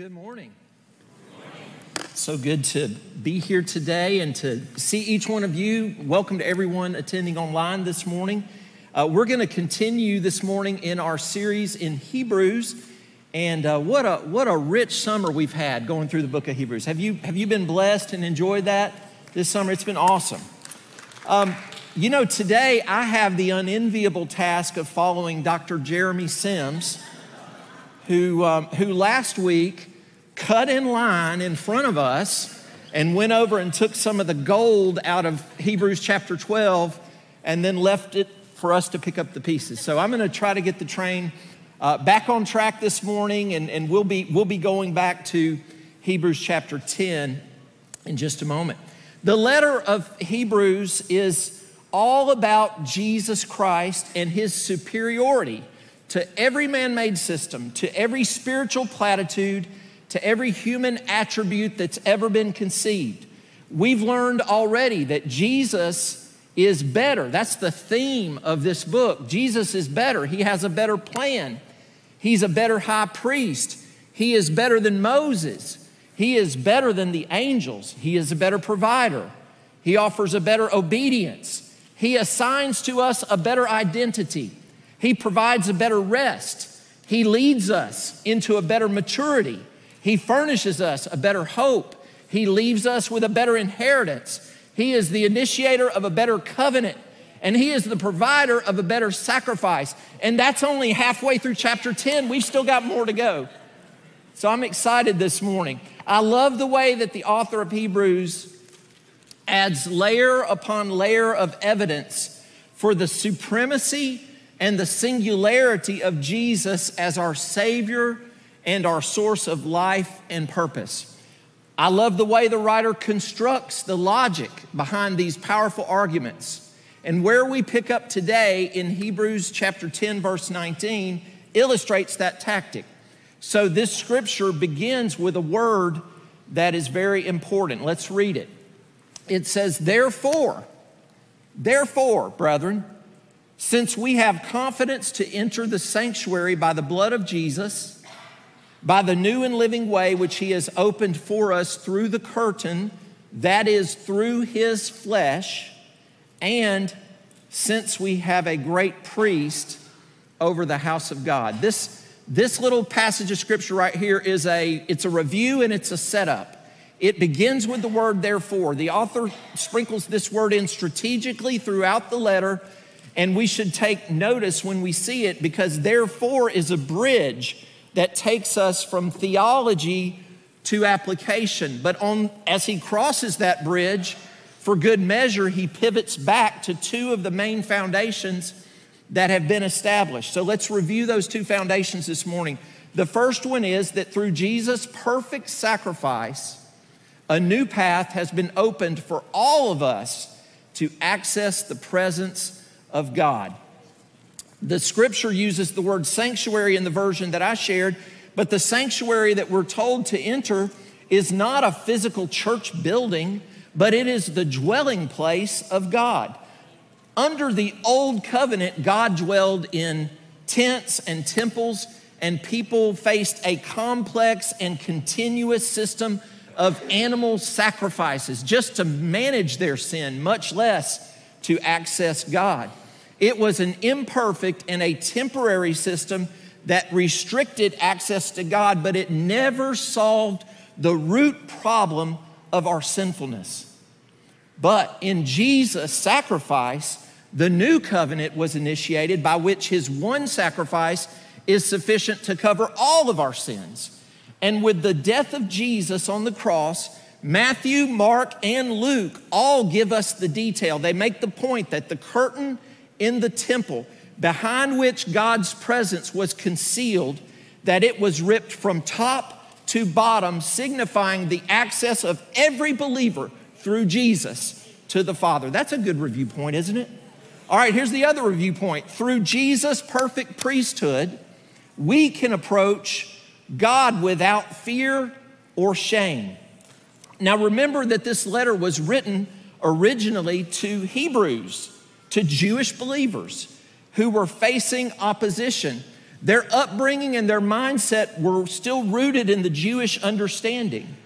Good morning. So good to be here today and to see each one of you. Welcome to everyone attending online this morning. Uh, we're going to continue this morning in our series in Hebrews. And uh, what, a, what a rich summer we've had going through the book of Hebrews. Have you, have you been blessed and enjoyed that this summer? It's been awesome. Um, you know, today I have the unenviable task of following Dr. Jeremy Sims who, um, who last week cut in line in front of us and went over and took some of the gold out of Hebrews chapter 12 and then left it for us to pick up the pieces. So I'm going to try to get the train uh, back on track this morning, and, and we'll, be, we'll be going back to Hebrews chapter 10 in just a moment. The letter of Hebrews is all about Jesus Christ and his superiority to every man made system, to every spiritual platitude, to every human attribute that's ever been conceived. We've learned already that Jesus is better. That's the theme of this book. Jesus is better. He has a better plan. He's a better high priest. He is better than Moses. He is better than the angels. He is a better provider. He offers a better obedience. He assigns to us a better identity. He provides a better rest. He leads us into a better maturity. He furnishes us a better hope. He leaves us with a better inheritance. He is the initiator of a better covenant. And He is the provider of a better sacrifice. And that's only halfway through chapter 10. We've still got more to go. So I'm excited this morning. I love the way that the author of Hebrews adds layer upon layer of evidence for the supremacy and the singularity of Jesus as our Savior and our source of life and purpose. I love the way the writer constructs the logic behind these powerful arguments. And where we pick up today in Hebrews chapter 10, verse 19, illustrates that tactic. So this scripture begins with a word that is very important. Let's read it. It says, Therefore, therefore, brethren, since we have confidence to enter the sanctuary by the blood of Jesus, by the new and living way which he has opened for us through the curtain, that is, through his flesh, and since we have a great priest over the house of God. This, this little passage of scripture right here is a, it's a review and it's a setup. It begins with the word therefore. The author sprinkles this word in strategically throughout the letter and we should take notice when we see it because therefore is a bridge that takes us from theology to application. But on, as he crosses that bridge, for good measure, he pivots back to two of the main foundations that have been established. So let's review those two foundations this morning. The first one is that through Jesus' perfect sacrifice, a new path has been opened for all of us to access the presence of God. The scripture uses the word sanctuary in the version that I shared, but the sanctuary that we're told to enter is not a physical church building, but it is the dwelling place of God. Under the old covenant, God dwelled in tents and temples, and people faced a complex and continuous system of animal sacrifices just to manage their sin, much less to access God. It was an imperfect and a temporary system that restricted access to God, but it never solved the root problem of our sinfulness. But in Jesus' sacrifice, the new covenant was initiated by which his one sacrifice is sufficient to cover all of our sins. And with the death of Jesus on the cross, Matthew, Mark, and Luke all give us the detail. They make the point that the curtain in the temple behind which God's presence was concealed, that it was ripped from top to bottom, signifying the access of every believer through Jesus to the Father. That's a good review point, isn't it? All right, here's the other review point. Through Jesus' perfect priesthood, we can approach God without fear or shame. Now, remember that this letter was written originally to Hebrews to Jewish believers who were facing opposition. Their upbringing and their mindset were still rooted in the Jewish understanding.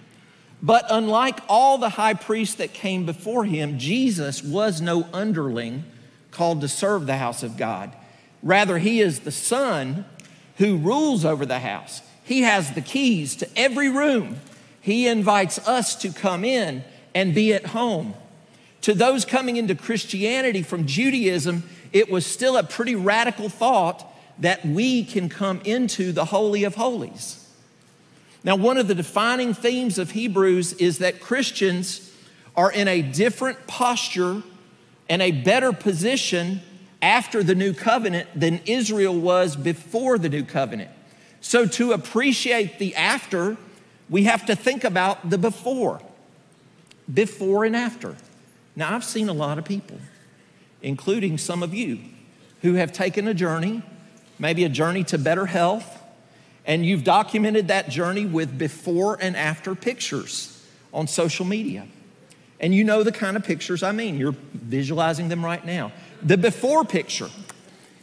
But unlike all the high priests that came before him, Jesus was no underling called to serve the house of God. Rather, he is the son who rules over the house. He has the keys to every room. He invites us to come in and be at home. To those coming into Christianity from Judaism, it was still a pretty radical thought that we can come into the Holy of Holies. Now, one of the defining themes of Hebrews is that Christians are in a different posture and a better position after the new covenant than Israel was before the new covenant. So, to appreciate the after, we have to think about the before, before and after. Now, I've seen a lot of people, including some of you, who have taken a journey maybe a journey to better health, and you've documented that journey with before and after pictures on social media. And you know the kind of pictures I mean. You're visualizing them right now. The before picture,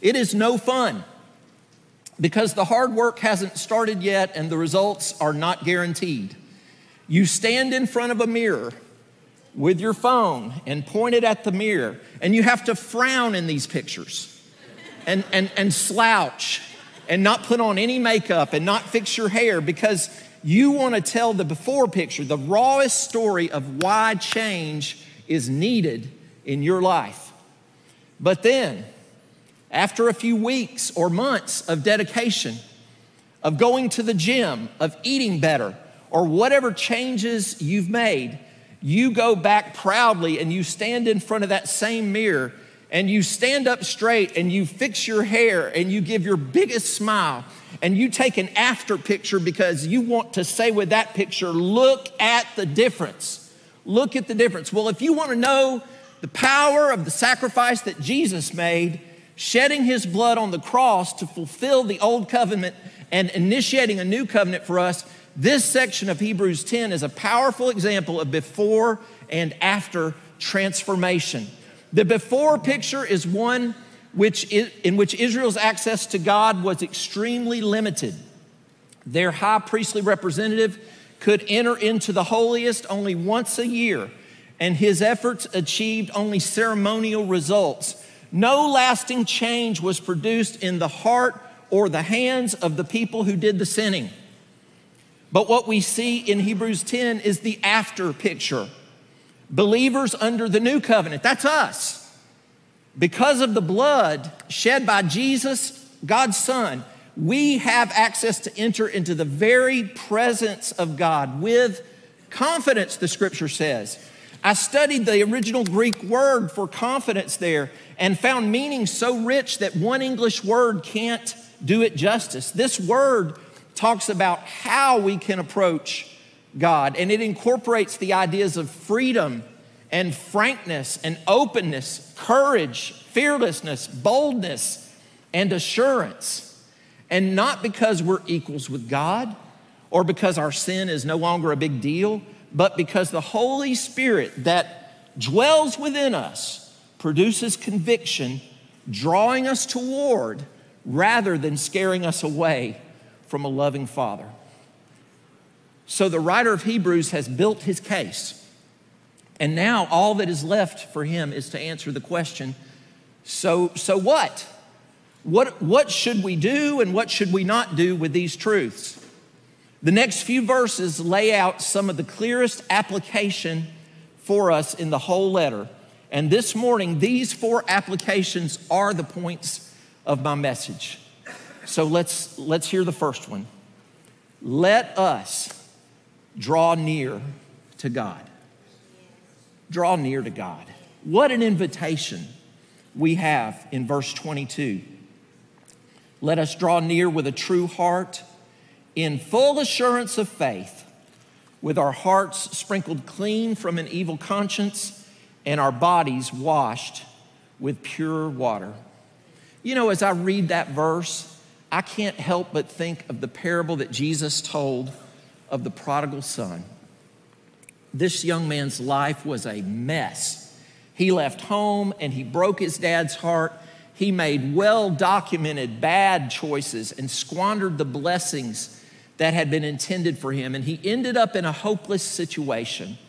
it is no fun because the hard work hasn't started yet and the results are not guaranteed. You stand in front of a mirror with your phone and point it at the mirror, and you have to frown in these pictures and, and, and slouch and not put on any makeup and not fix your hair because you want to tell the before picture, the rawest story of why change is needed in your life. But then, after a few weeks or months of dedication, of going to the gym, of eating better, or whatever changes you've made, you go back proudly and you stand in front of that same mirror and you stand up straight and you fix your hair and you give your biggest smile and you take an after picture because you want to say with that picture, look at the difference. Look at the difference. Well, if you want to know the power of the sacrifice that Jesus made, shedding his blood on the cross to fulfill the old covenant and initiating a new covenant for us, this section of Hebrews 10 is a powerful example of before and after transformation. The before picture is one which in which Israel's access to God was extremely limited. Their high priestly representative could enter into the holiest only once a year, and his efforts achieved only ceremonial results. No lasting change was produced in the heart or the hands of the people who did the sinning. But what we see in Hebrews 10 is the after picture believers under the new covenant. That's us. Because of the blood shed by Jesus, God's Son, we have access to enter into the very presence of God with confidence, the scripture says. I studied the original Greek word for confidence there and found meaning so rich that one English word can't do it justice. This word talks about how we can approach God. And it incorporates the ideas of freedom and frankness and openness, courage, fearlessness, boldness, and assurance. And not because we're equals with God or because our sin is no longer a big deal, but because the Holy Spirit that dwells within us produces conviction, drawing us toward rather than scaring us away from a loving Father. So the writer of Hebrews has built his case. And now all that is left for him is to answer the question so, so what? what? What should we do and what should we not do with these truths? The next few verses lay out some of the clearest application for us in the whole letter. And this morning, these four applications are the points of my message. So let's, let's hear the first one. Let us draw near to God. Draw near to God. What an invitation we have in verse 22. Let us draw near with a true heart, in full assurance of faith, with our hearts sprinkled clean from an evil conscience and our bodies washed with pure water. You know, as I read that verse, I can't help but think of the parable that Jesus told of the prodigal son. This young man's life was a mess. He left home and he broke his dad's heart. he made well documented bad choices and squandered the blessings that had been intended for him. And he ended up in a hopeless situation.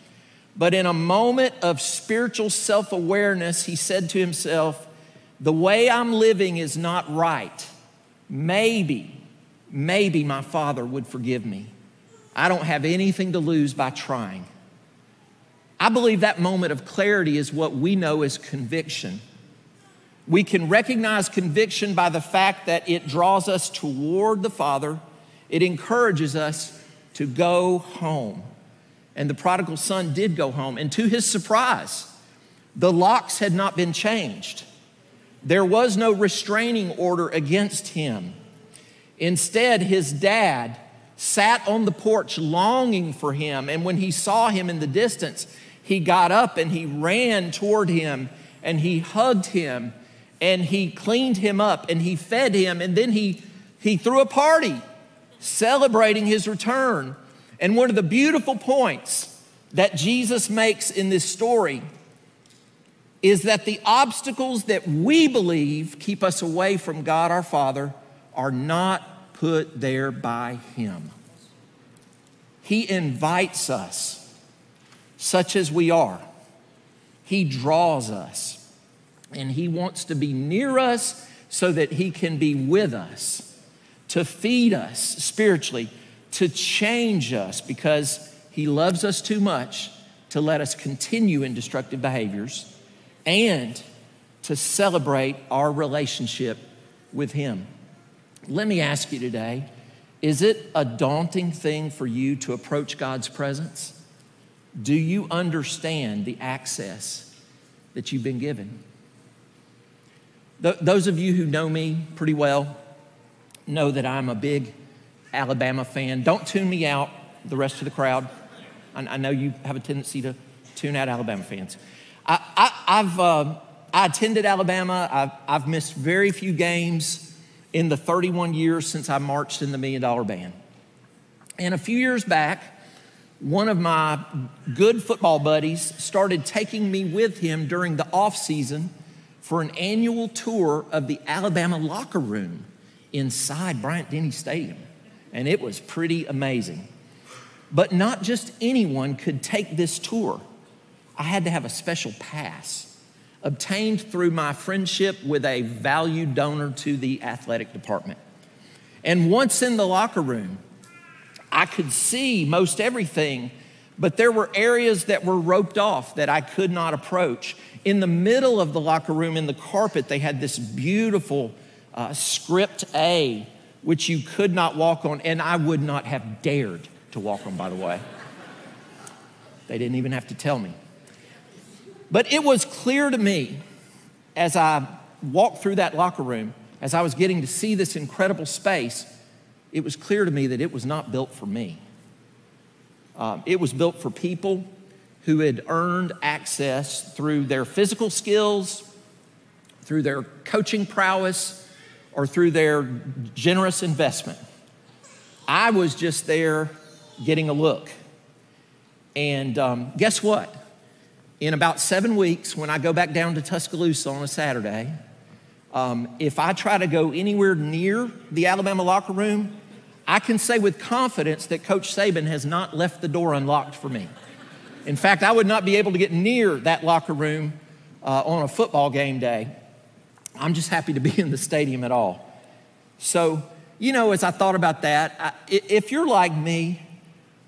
But in a moment of spiritual self awareness, he said to himself, The way I'm living is not right. Maybe, maybe my father would forgive me. I don't have anything to lose by trying. I believe that moment of clarity is what we know as conviction. We can recognize conviction by the fact that it draws us toward the Father, it encourages us to go home. And the prodigal son did go home. And to his surprise, the locks had not been changed. There was no restraining order against him. Instead, his dad sat on the porch longing for him. And when he saw him in the distance, he got up and he ran toward him and he hugged him and he cleaned him up and he fed him and then he, he threw a party celebrating his return. And one of the beautiful points that Jesus makes in this story is that the obstacles that we believe keep us away from God our Father are not put there by Him. He invites us, such as we are. He draws us and He wants to be near us so that He can be with us, to feed us spiritually, to change us because He loves us too much to let us continue in destructive behaviors and to celebrate our relationship with Him. Let me ask you today is it a daunting thing for you to approach God's presence? Do you understand the access that you've been given? Th- those of you who know me pretty well know that I'm a big Alabama fan. Don't tune me out, the rest of the crowd. I, I know you have a tendency to tune out Alabama fans. I, have uh, I attended Alabama. I've, I've missed very few games in the 31 years since I marched in the Million Dollar Band. And a few years back, one of my good football buddies started taking me with him during the off season for an annual tour of the Alabama locker room inside Bryant Denny Stadium. And it was pretty amazing. But not just anyone could take this tour. I had to have a special pass obtained through my friendship with a valued donor to the athletic department. And once in the locker room, I could see most everything, but there were areas that were roped off that I could not approach in the middle of the locker room, in the carpet, they had this beautiful uh, script A, which you could not walk on, and I would not have dared to walk on, by the way. They didn't even have to tell me. But it was clear to me as I walked through that locker room, as I was getting to see this incredible space, it was clear to me that it was not built for me. Um, it was built for people who had earned access through their physical skills, through their coaching prowess, or through their generous investment. I was just there getting a look. And um, guess what? In about seven weeks, when I go back down to Tuscaloosa on a Saturday, um, if I try to go anywhere near the Alabama locker room, I can say with confidence that Coach Saban has not left the door unlocked for me. In fact, I would not be able to get near that locker room uh, on a football game day. I'm just happy to be in the stadium at all. So, you know, as I thought about that, I, if you're like me,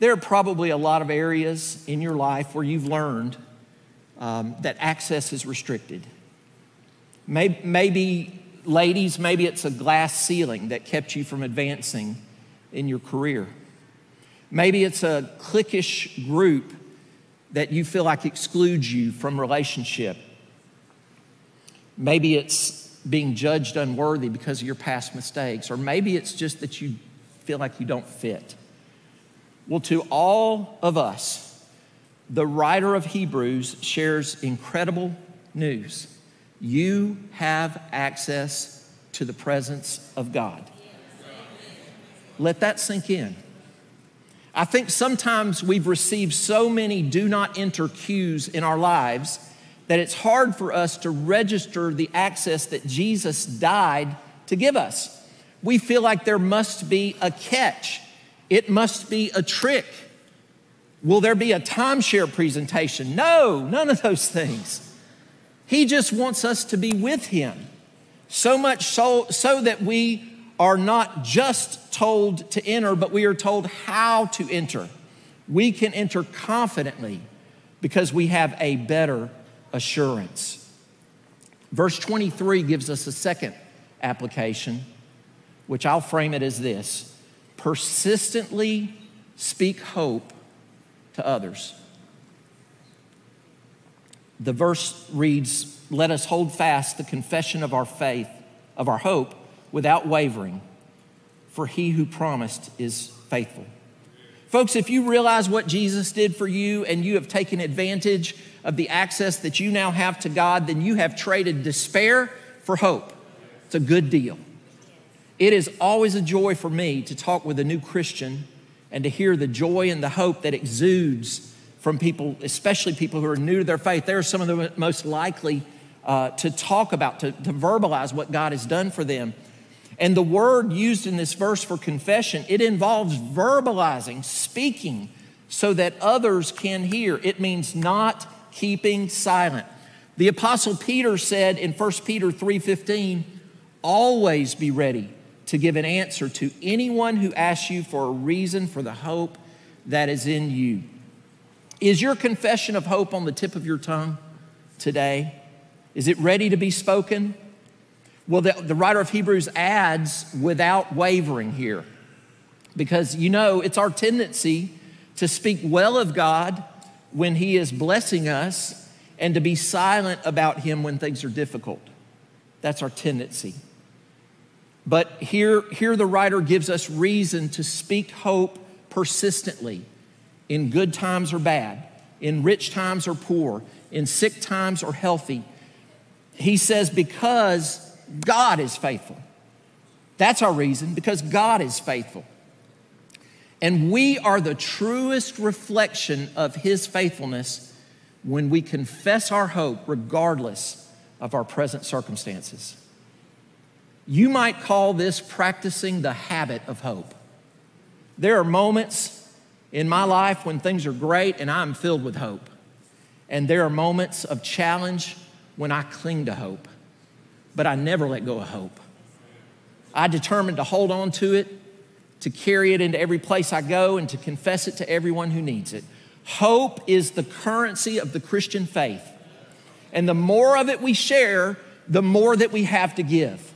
there are probably a lot of areas in your life where you've learned um, that access is restricted. Maybe, maybe, ladies, maybe it's a glass ceiling that kept you from advancing in your career. Maybe it's a cliquish group that you feel like excludes you from relationship. Maybe it's being judged unworthy because of your past mistakes, or maybe it's just that you feel like you don't fit. Well, to all of us, the writer of Hebrews shares incredible news. You have access to the presence of God. Let that sink in. I think sometimes we've received so many do not enter cues in our lives that it's hard for us to register the access that Jesus died to give us. We feel like there must be a catch, it must be a trick. Will there be a timeshare presentation? No, none of those things. He just wants us to be with Him. So much so, so that we are not just told to enter, but we are told how to enter. We can enter confidently because we have a better assurance. Verse 23 gives us a second application, which I'll frame it as this persistently speak hope to others. The verse reads, Let us hold fast the confession of our faith, of our hope, without wavering, for he who promised is faithful. Folks, if you realize what Jesus did for you and you have taken advantage of the access that you now have to God, then you have traded despair for hope. It's a good deal. It is always a joy for me to talk with a new Christian and to hear the joy and the hope that exudes from people, especially people who are new to their faith. They're some of the most likely uh, to talk about, to, to verbalize what God has done for them. And the word used in this verse for confession, it involves verbalizing, speaking, so that others can hear. It means not keeping silent. The apostle Peter said in 1 Peter 3:15, "Always be ready to give an answer to anyone who asks you for a reason for the hope that is in you." Is your confession of hope on the tip of your tongue today? Is it ready to be spoken? Well, the, the writer of Hebrews adds without wavering here, because you know it's our tendency to speak well of God when He is blessing us and to be silent about Him when things are difficult. That's our tendency. But here, here the writer gives us reason to speak hope persistently in good times or bad, in rich times or poor, in sick times or healthy. He says, because God is faithful. That's our reason, because God is faithful. And we are the truest reflection of His faithfulness when we confess our hope, regardless of our present circumstances. You might call this practicing the habit of hope. There are moments in my life when things are great and I'm filled with hope. And there are moments of challenge when I cling to hope but I never let go of hope. I determined to hold on to it, to carry it into every place I go, and to confess it to everyone who needs it. Hope is the currency of the Christian faith. And the more of it we share, the more that we have to give.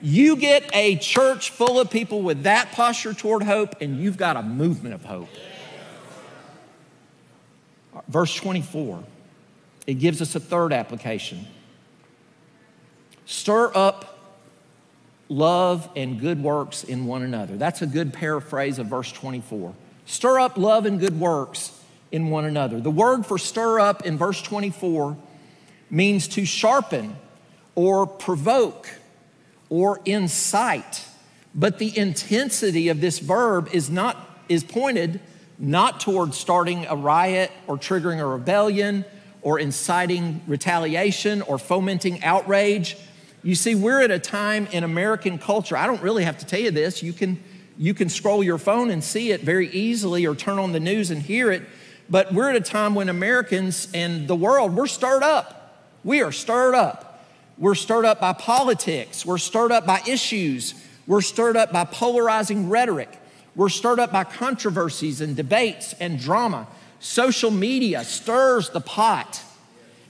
You get a church full of people with that posture toward hope, and you've got a movement of hope. Verse 24, it gives us a third application. Stir up love and good works in one another. That's a good paraphrase of verse 24. Stir up love and good works in one another. The word for stir up in verse 24 means to sharpen or provoke or incite. But the intensity of this verb is not is pointed not toward starting a riot or triggering a rebellion or inciting retaliation or fomenting outrage, you see, we're at a time in American culture, I don't really have to tell you this, you can, you can scroll your phone and see it very easily or turn on the news and hear it. But we're at a time when Americans and the world, we're stirred up. We are stirred up. We're stirred up by politics. We're stirred up by issues. We're stirred up by polarizing rhetoric. We're stirred up by controversies and debates and drama. Social media stirs the pot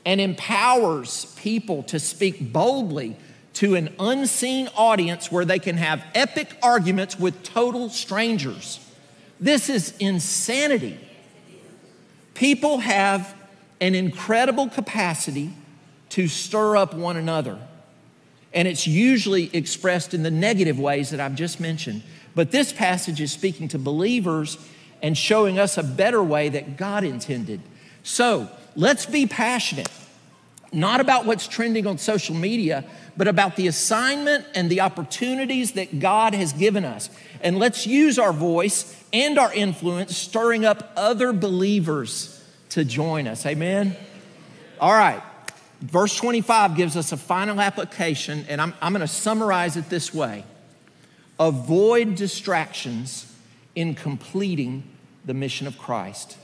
and empowers people to speak boldly to an unseen audience where they can have epic arguments with total strangers. This is insanity. People have an incredible capacity to stir up one another. And it's usually expressed in the negative ways that I've just mentioned. But this passage is speaking to believers and showing us a better way that God intended. So let's be passionate, not about what's trending on social media, but about the assignment and the opportunities that God has given us. And let's use our voice and our influence, stirring up other believers to join us. Amen? All right. Verse 25 gives us a final application, and I'm, I'm going to summarize it this way Avoid distractions in completing the mission of Christ.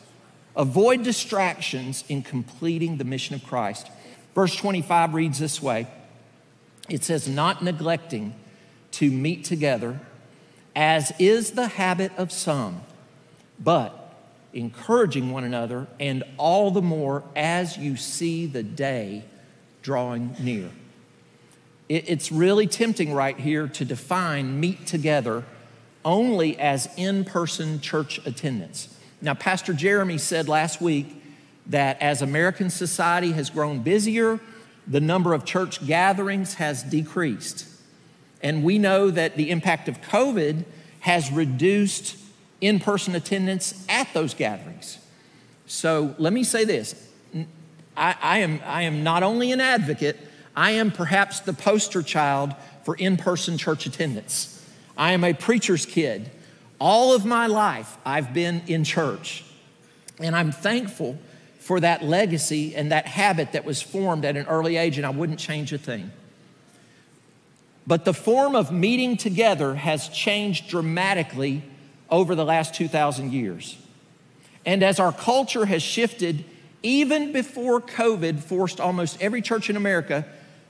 Avoid distractions in completing the mission of Christ. Verse 25 reads this way it says, Not neglecting to meet together, as is the habit of some, but encouraging one another, and all the more as you see the day drawing near. It's really tempting right here to define meet together only as in person church attendance. Now, Pastor Jeremy said last week that as American society has grown busier, the number of church gatherings has decreased. And we know that the impact of COVID has reduced in person attendance at those gatherings. So let me say this I, I, am, I am not only an advocate, I am perhaps the poster child for in person church attendance. I am a preacher's kid. All of my life, I've been in church. And I'm thankful for that legacy and that habit that was formed at an early age, and I wouldn't change a thing. But the form of meeting together has changed dramatically over the last 2,000 years. And as our culture has shifted, even before COVID forced almost every church in America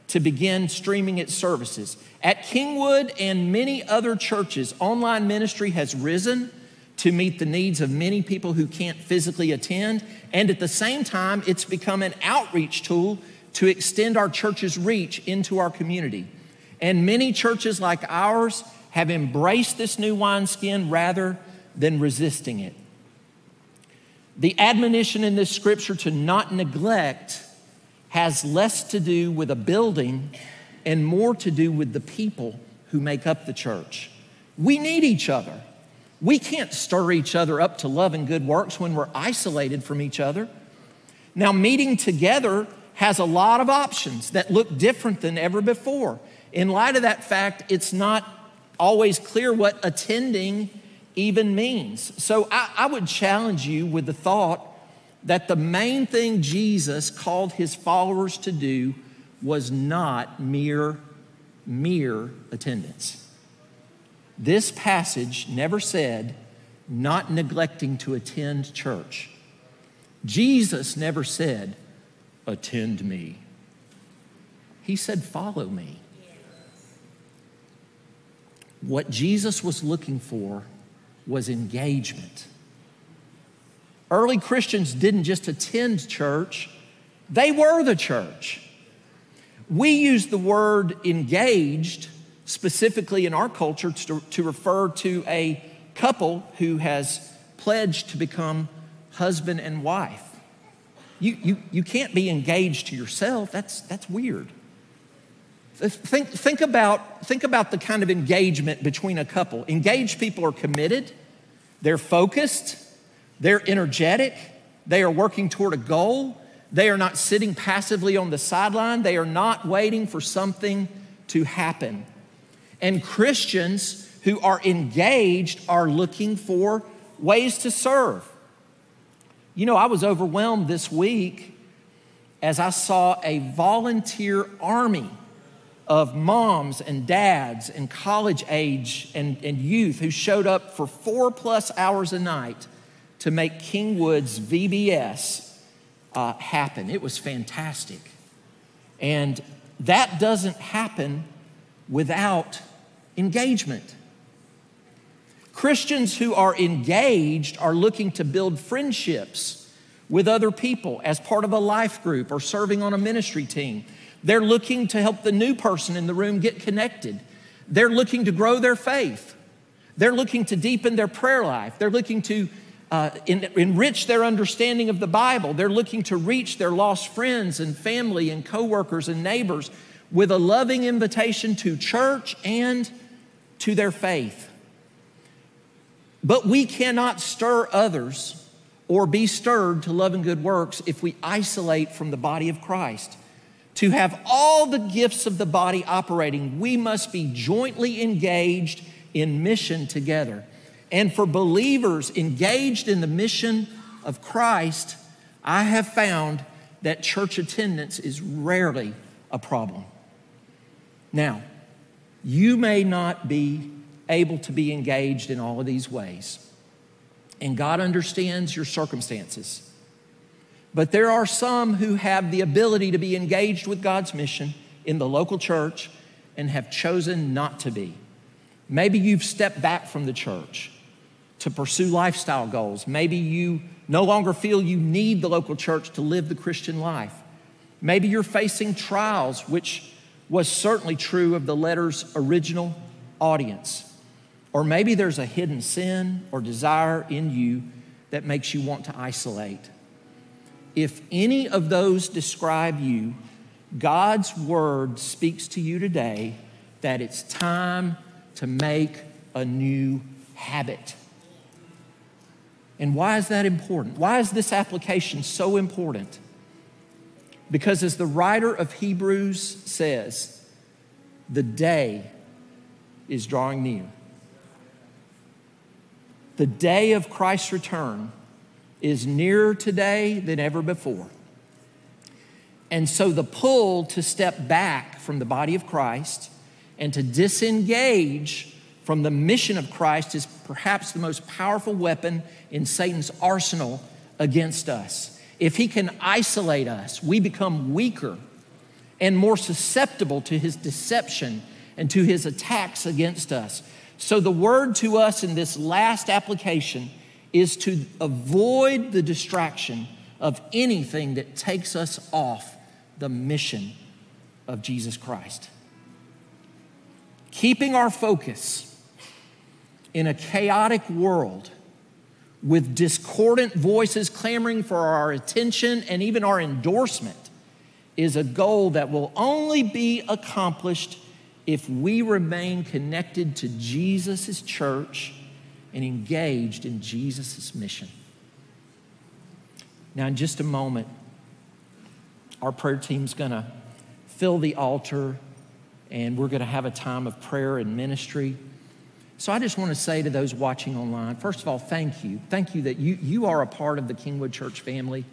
to begin streaming its services. At Kingwood and many other churches, online ministry has risen to meet the needs of many people who can't physically attend. And at the same time, it's become an outreach tool to extend our church's reach into our community. And many churches like ours have embraced this new wineskin rather than resisting it. The admonition in this scripture to not neglect has less to do with a building and more to do with the people who make up the church. We need each other. We can't stir each other up to love and good works when we're isolated from each other. Now, meeting together has a lot of options that look different than ever before. In light of that fact, it's not always clear what attending even means. So I, I, would challenge you with the thought that the main thing Jesus called his followers to do was not mere, mere attendance. This passage never said not neglecting to attend church. Jesus never said, attend me. He said, follow me. What Jesus was looking for was engagement. Early Christians didn't just attend church, they were the church. We use the word engaged specifically in our culture to, to refer to a couple who has pledged to become husband and wife. You, you, you can't be engaged to yourself, that's, that's weird. Think, think, about, think about the kind of engagement between a couple. Engaged people are committed, they're focused, they're energetic, they are working toward a goal, they are not sitting passively on the sideline, they are not waiting for something to happen. And Christians who are engaged are looking for ways to serve. You know, I was overwhelmed this week as I saw a volunteer army of moms and dads and college age and, and youth who showed up for four plus hours a night to make Kingwood's VBS uh, happen. It was fantastic. And that doesn't happen without engagement. Christians who are engaged are looking to build friendships with other people as part of a life group or serving on a ministry team. They're looking to help the new person in the room get connected. They're looking to grow their faith. They're looking to deepen their prayer life. They're looking to uh, en- enrich their understanding of the Bible. They're looking to reach their lost friends and family and coworkers and neighbors with a loving invitation to church and to their faith. But we cannot stir others or be stirred to love and good works if we isolate from the body of Christ. To have all the gifts of the body operating, we must be jointly engaged in mission together. And for believers engaged in the mission of Christ, I have found that church attendance is rarely a problem. Now, you may not be able to be engaged in all of these ways, and God understands your circumstances. But there are some who have the ability to be engaged with God's mission in the local church and have chosen not to be. Maybe you've stepped back from the church to pursue lifestyle goals. Maybe you no longer feel you need the local church to live the Christian life. Maybe you're facing trials, which was certainly true of the letter's original audience. Or maybe there's a hidden sin or desire in you that makes you want to isolate. If any of those describe you, God's word speaks to you today that it's time to make a new habit. And why is that important? Why is this application so important? Because as the writer of Hebrews says, the day is drawing near. The day of Christ's return is nearer today than ever before. And so the pull to step back from the body of Christ and to disengage from the mission of Christ is perhaps the most powerful weapon in Satan's arsenal against us. If he can isolate us, we become weaker and more susceptible to his deception and to his attacks against us. So, the word to us in this last application is to avoid the distraction of anything that takes us off the mission of Jesus Christ. Keeping our focus in a chaotic world with discordant voices clamoring for our attention and even our endorsement is a goal that will only be accomplished if we remain connected to Jesus' church and engaged in Jesus' mission. Now, in just a moment, our prayer team's going to fill the altar and we're going to have a time of prayer and ministry. So I just want to say to those watching online, first of all, thank you. Thank you that you, you are a part of the Kingwood Church family.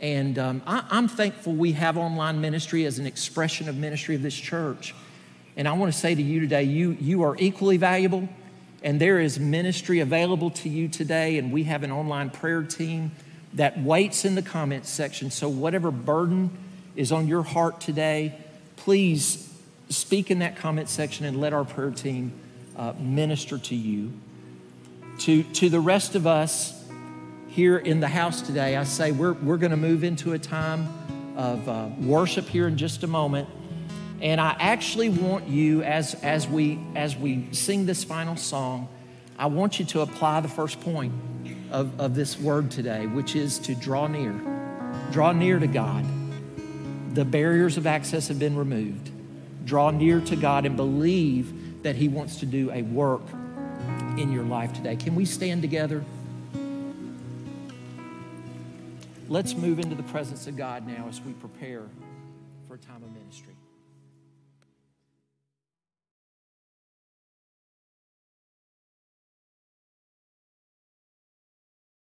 And um, I, I'm thankful we have online ministry as an expression of ministry of this church. And I want to say to you today, you, you are equally valuable, and there is ministry available to you today. And we have an online prayer team that waits in the comments section. So, whatever burden is on your heart today, please speak in that comment section and let our prayer team uh, minister to you. To, to the rest of us here in the house today, I say we're, we're going to move into a time of uh, worship here in just a moment. And I actually want you, as, as, we, as we sing this final song, I want you to apply the first point of, of this word today, which is to draw near. Draw near to God. The barriers of access have been removed. Draw near to God and believe that He wants to do a work in your life today. Can we stand together? Let's move into the presence of God now as we prepare for a time of ministry.